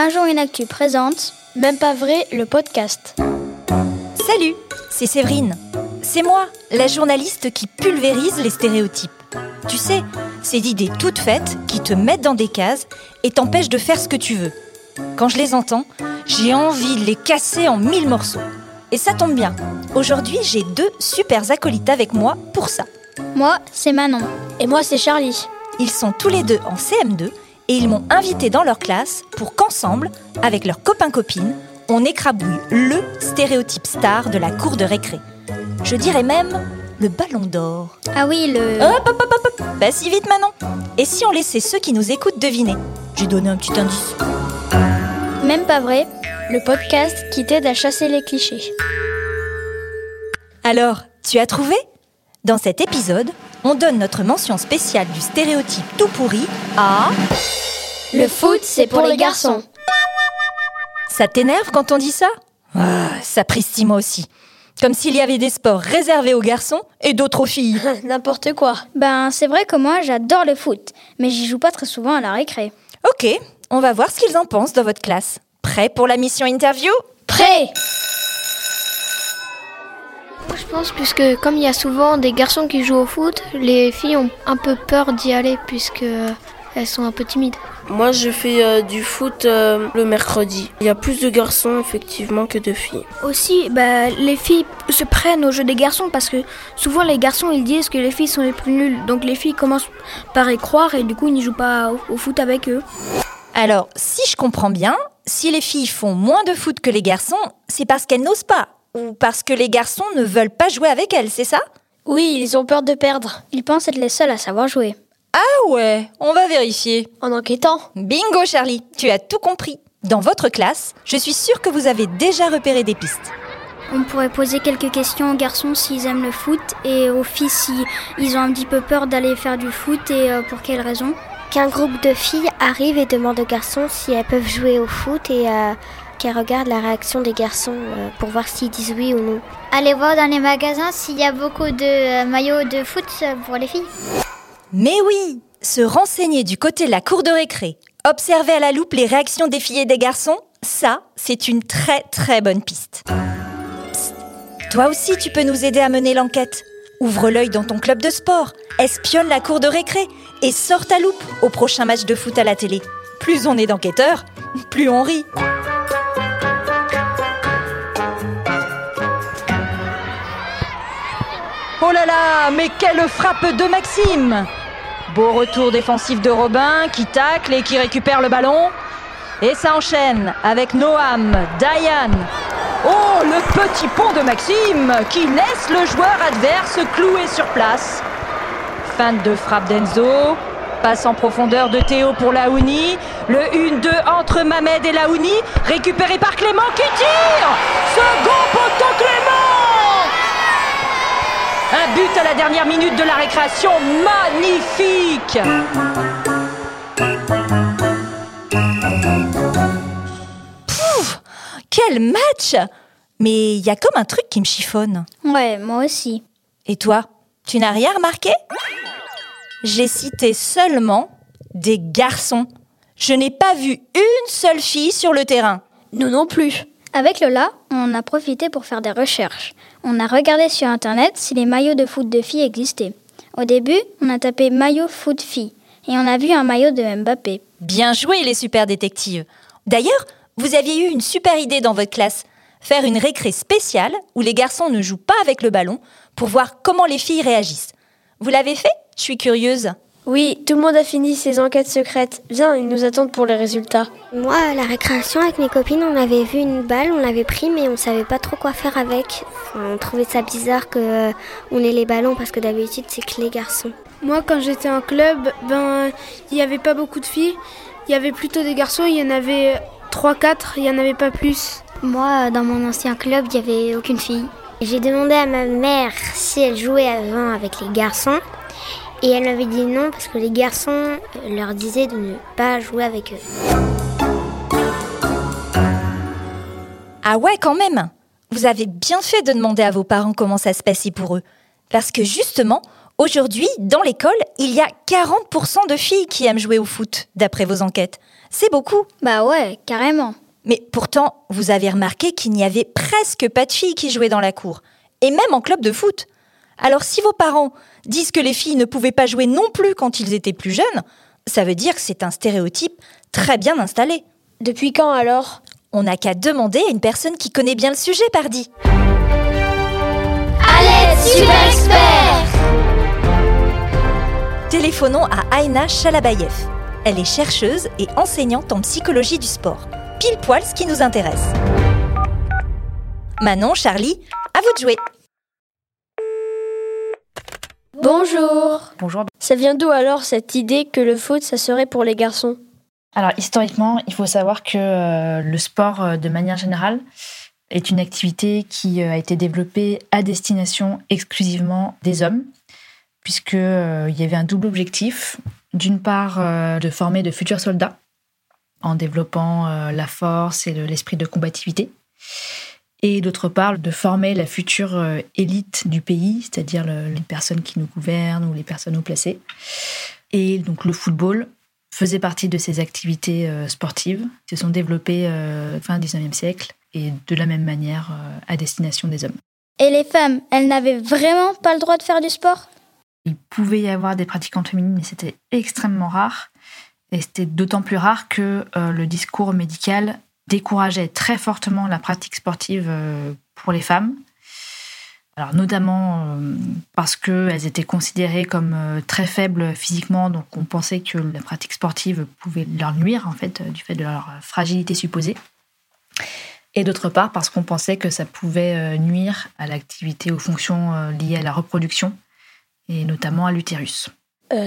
Un jour une actu présente, même pas vrai, le podcast. Salut, c'est Séverine. C'est moi, la journaliste qui pulvérise les stéréotypes. Tu sais, ces idées toutes faites qui te mettent dans des cases et t'empêchent de faire ce que tu veux. Quand je les entends, j'ai envie de les casser en mille morceaux. Et ça tombe bien. Aujourd'hui, j'ai deux super acolytes avec moi pour ça. Moi, c'est Manon. Et moi, c'est Charlie. Ils sont tous les deux en CM2 et ils m'ont invité dans leur classe pour qu'ensemble, avec leurs copains-copines, on écrabouille le stéréotype star de la cour de récré. Je dirais même le ballon d'or. Ah oui, le... Hop, hop, hop, hop, hop. Pas si vite, Manon. Et si on laissait ceux qui nous écoutent deviner? J'ai donné un petit indice. Même pas vrai, le podcast qui t'aide à chasser les clichés. Alors, tu as trouvé? Dans cet épisode, on donne notre mention spéciale du stéréotype tout pourri à... Le foot, c'est pour les garçons. Ça t'énerve quand on dit ça? Ah, Ça pristille moi aussi. Comme s'il y avait des sports réservés aux garçons et d'autres aux filles. N'importe quoi. Ben, c'est vrai que moi, j'adore le foot, mais j'y joue pas très souvent à la récré. Ok, on va voir ce qu'ils en pensent dans votre classe. Prêt pour la mission interview? Prêt Je pense puisque comme il y a souvent des garçons qui jouent au foot, les filles ont un peu peur d'y aller puisque elles sont un peu timides. Moi, je fais euh, du foot euh, le mercredi. Il y a plus de garçons, effectivement, que de filles. Aussi, bah, les filles se prennent au jeu des garçons parce que souvent les garçons ils disent que les filles sont les plus nulles. Donc les filles commencent par y croire et du coup ils n'y jouent pas au, au foot avec eux. Alors, si je comprends bien, si les filles font moins de foot que les garçons, c'est parce qu'elles n'osent pas ou parce que les garçons ne veulent pas jouer avec elles, c'est ça? Oui, ils ont peur de perdre. Ils pensent être les seuls à savoir jouer. Ah ouais, on va vérifier. En enquêtant. Bingo Charlie, tu as tout compris. Dans votre classe, je suis sûre que vous avez déjà repéré des pistes. On pourrait poser quelques questions aux garçons s'ils aiment le foot et aux filles si ils ont un petit peu peur d'aller faire du foot et euh, pour quelles raisons. Qu'un groupe de filles arrive et demande aux garçons si elles peuvent jouer au foot et euh, qu'elles regardent la réaction des garçons euh, pour voir s'ils disent oui ou non. Allez voir dans les magasins s'il y a beaucoup de euh, maillots de foot euh, pour les filles. Mais oui, se renseigner du côté de la cour de récré, observer à la loupe les réactions des filles et des garçons, ça, c'est une très très bonne piste. Toi aussi, tu peux nous aider à mener l'enquête. Ouvre l'œil dans ton club de sport, espionne la cour de récré et sors ta loupe au prochain match de foot à la télé. Plus on est d'enquêteurs, plus on rit. Oh là là, mais quelle frappe de Maxime Beau retour défensif de Robin qui tacle et qui récupère le ballon. Et ça enchaîne avec Noam, Diane. Oh, le petit pont de Maxime qui laisse le joueur adverse cloué sur place. Fin de frappe d'Enzo. Passe en profondeur de Théo pour Laouni. Le 1-2 entre Mamed et Laouni. Récupéré par Clément qui tire Second poteau but à la dernière minute de la récréation. Magnifique Pouf Quel match Mais il y a comme un truc qui me chiffonne. Ouais, moi aussi. Et toi, tu n'as rien remarqué? J'ai cité seulement des garçons. Je n'ai pas vu une seule fille sur le terrain. Nous non plus. Avec Lola, on a profité pour faire des recherches. On a regardé sur internet si les maillots de foot de filles existaient. Au début, on a tapé maillot foot fille et on a vu un maillot de Mbappé. Bien joué les super détectives. D'ailleurs, vous aviez eu une super idée dans votre classe. Faire une récré spéciale où les garçons ne jouent pas avec le ballon pour voir comment les filles réagissent. Vous l'avez fait? Je suis curieuse. Oui, tout le monde a fini ses enquêtes secrètes. Viens, ils nous attendent pour les résultats. Moi, à la récréation avec mes copines, on avait vu une balle, on l'avait pris, mais on savait pas trop quoi faire avec. Enfin, on trouvait ça bizarre que euh, on ait les ballons parce que d'habitude c'est que les garçons. Moi, quand j'étais en club, ben, il n'y avait pas beaucoup de filles. Il y avait plutôt des garçons. Il y en avait 3-4, il n'y en avait pas plus. Moi, dans mon ancien club, il y avait aucune fille. J'ai demandé à ma mère si elle jouait avant avec les garçons. Et elle m'avait dit non parce que les garçons leur disaient de ne pas jouer avec eux. Ah ouais, quand même Vous avez bien fait de demander à vos parents comment ça se passait pour eux. Parce que justement, Aujourd'hui, dans l'école, il y a 40% de filles qui aiment jouer au foot, d'après vos enquêtes. C'est beaucoup. Bah ouais, carrément. Mais pourtant, vous avez remarqué qu'il n'y avait presque pas de filles qui jouaient dans la cour, et même en club de foot. Alors si vos parents disent que les filles ne pouvaient pas jouer non plus quand ils étaient plus jeunes, ça veut dire que c'est un stéréotype très bien installé. Depuis quand alors? On n'a qu'à demander à une personne qui connaît bien le sujet, pardi. Allez, super expert Téléphonons à Aina Chalabayev. Elle est chercheuse et enseignante en psychologie du sport. Pile poil ce qui nous intéresse. Manon, Charlie, à vous de jouer. Bonjour. Bonjour. Ça vient d'où alors cette idée que le foot, ça serait pour les garçons? Alors historiquement, il faut savoir que euh, le sport, euh, de manière générale, est une activité qui euh, a été développée à destination exclusivement des hommes, puisqu'il y avait un double objectif. D'une part, de former de futurs soldats en développant la force et l'esprit de combativité et d'autre part de former la future euh, élite du pays, c'est-à-dire les personnes qui nous gouvernent ou les personnes haut placées. Et donc le football faisait partie de ces activités euh, sportives qui se sont développées euh, fin 19e siècle et de la même manière à destination des hommes. Et les femmes, elles n'avaient vraiment pas le droit de faire du sport? Il pouvait y avoir des pratiquantes féminines, mais c'était extrêmement rare. Et c'était d'autant plus rare que le discours médical décourageait très fortement la pratique sportive euh, pour les femmes. Alors notamment euh, parce qu'elles étaient considérées comme euh, très faibles physiquement, donc on pensait que la pratique sportive pouvait leur nuire en fait du fait de leur fragilité supposée. Et d'autre part parce qu'on pensait que ça pouvait nuire à l'activité aux fonctions liées à la reproduction et notamment à l'utérus.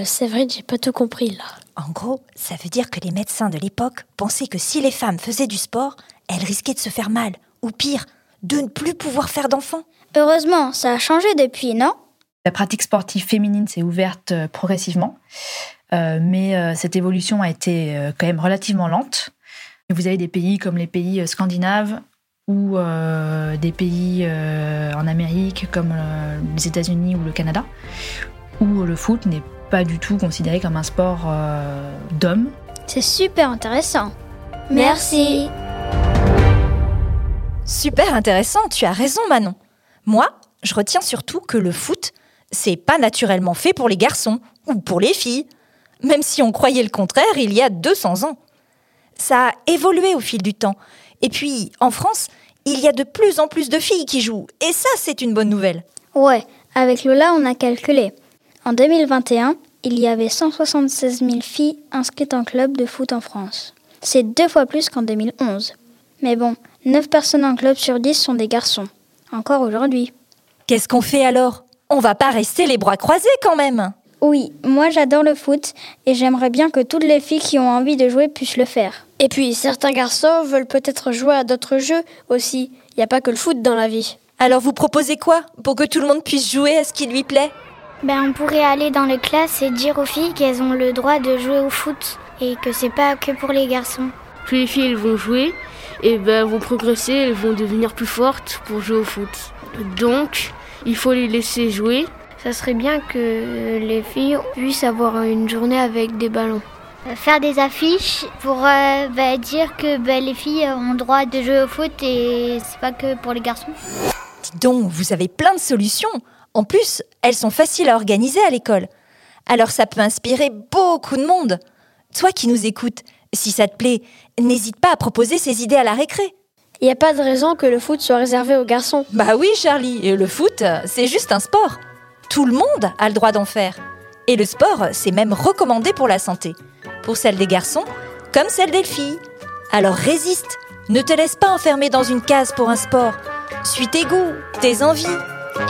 C'est vrai, j'ai pas tout compris là. En gros, ça veut dire que les médecins de l'époque pensaient que si les femmes faisaient du sport, elles risquaient de se faire mal, ou pire, de ne plus pouvoir faire d'enfants. Heureusement, ça a changé depuis, non? La pratique sportive féminine s'est ouverte euh, progressivement, euh, mais cette évolution a été quand même relativement lente. Vous avez des pays comme les pays scandinaves ou des pays en Amérique comme les États-Unis ou le Canada, où le foot n'est pas du tout considéré comme un sport euh, d'homme. C'est super intéressant. Merci. Super intéressant, tu as raison Manon. Moi, je retiens surtout que le foot, c'est pas naturellement fait pour les garçons ou pour les filles, même si on croyait le contraire il y a 200 ans. Ça a évolué au fil du temps. Et puis, en France, il y a de plus en plus de filles qui jouent, et ça, c'est une bonne nouvelle. Ouais, avec Lola, on a calculé. En 2021, il y avait 176 000 filles inscrites en club de foot en France. C'est deux fois plus qu'en 2011. Mais bon, 9 personnes en club sur 10 sont des garçons. Encore aujourd'hui. Qu'est-ce qu'on fait alors? On va pas rester les bras croisés quand même Oui, moi j'adore le foot et j'aimerais bien que toutes les filles qui ont envie de jouer puissent le faire. Et puis, certains garçons veulent peut-être jouer à d'autres jeux aussi. Il n'y a pas que le foot dans la vie. Alors vous proposez quoi? Pour que tout le monde puisse jouer à ce qui lui plaît? Ben, on pourrait aller dans les classes et dire aux filles qu'elles ont le droit de jouer au foot et que c'est pas que pour les garçons. Plus les filles elles vont jouer, et ben vont progresser, elles vont devenir plus fortes pour jouer au foot. Donc, il faut les laisser jouer. Ça serait bien que les filles puissent avoir une journée avec des ballons. Faire des affiches pour euh, ben, dire que ben, les filles ont le droit de jouer au foot et c'est pas que pour les garçons. Dis donc, vous avez plein de solutions. En plus, elles sont faciles à organiser à l'école. Alors ça peut inspirer beaucoup de monde. Toi qui nous écoutes, si ça te plaît, n'hésite pas à proposer ces idées à la récré. Il n'y a pas de raison que le foot soit réservé aux garçons. Bah oui, Charlie, et le foot, c'est juste un sport. Tout le monde a le droit d'en faire. Et le sport, c'est même recommandé pour la santé. Pour celle des garçons, comme celle des filles. Alors résiste, ne te laisse pas enfermer dans une case pour un sport. Suis tes goûts, tes envies,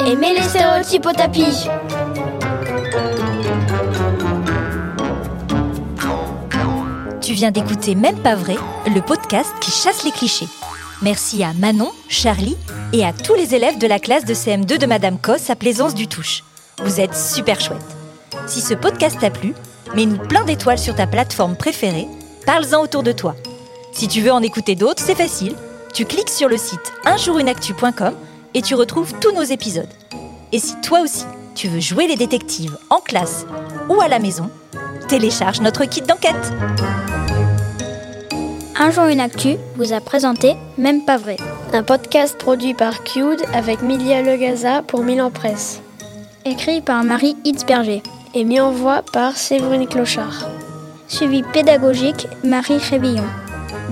et les stéréotypes au tapis. Tu viens d'écouter Même pas vrai, le podcast qui chasse les clichés. Merci à Manon, Charlie et à tous les élèves de la classe de CM2 de Madame Cos à Plaisance du Touche. Vous êtes super chouettes. Si ce podcast t'a plu, mets-nous plein d'étoiles sur ta plateforme préférée, parle-en autour de toi. Si tu veux en écouter d'autres, c'est facile. Tu cliques sur le site unjourunactu.com et tu retrouves tous nos épisodes. Et si toi aussi, Tu veux jouer les détectives en classe ou à la maison Télécharge notre kit d'enquête. Un jour une actu vous a présenté Même pas vrai. Un podcast produit par Cude avec Milia Legaza pour Milan Presse. Écrit par Marie Hitzberger. Et mis en voix par Séverine Clochard. Suivi pédagogique Marie Révillon.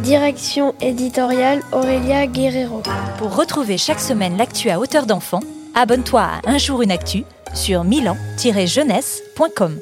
Direction éditoriale Aurélia Guerrero. Pour retrouver chaque semaine l'actu à hauteur d'enfant, abonne-toi à Un jour une actu sur milan-jeunesse.com.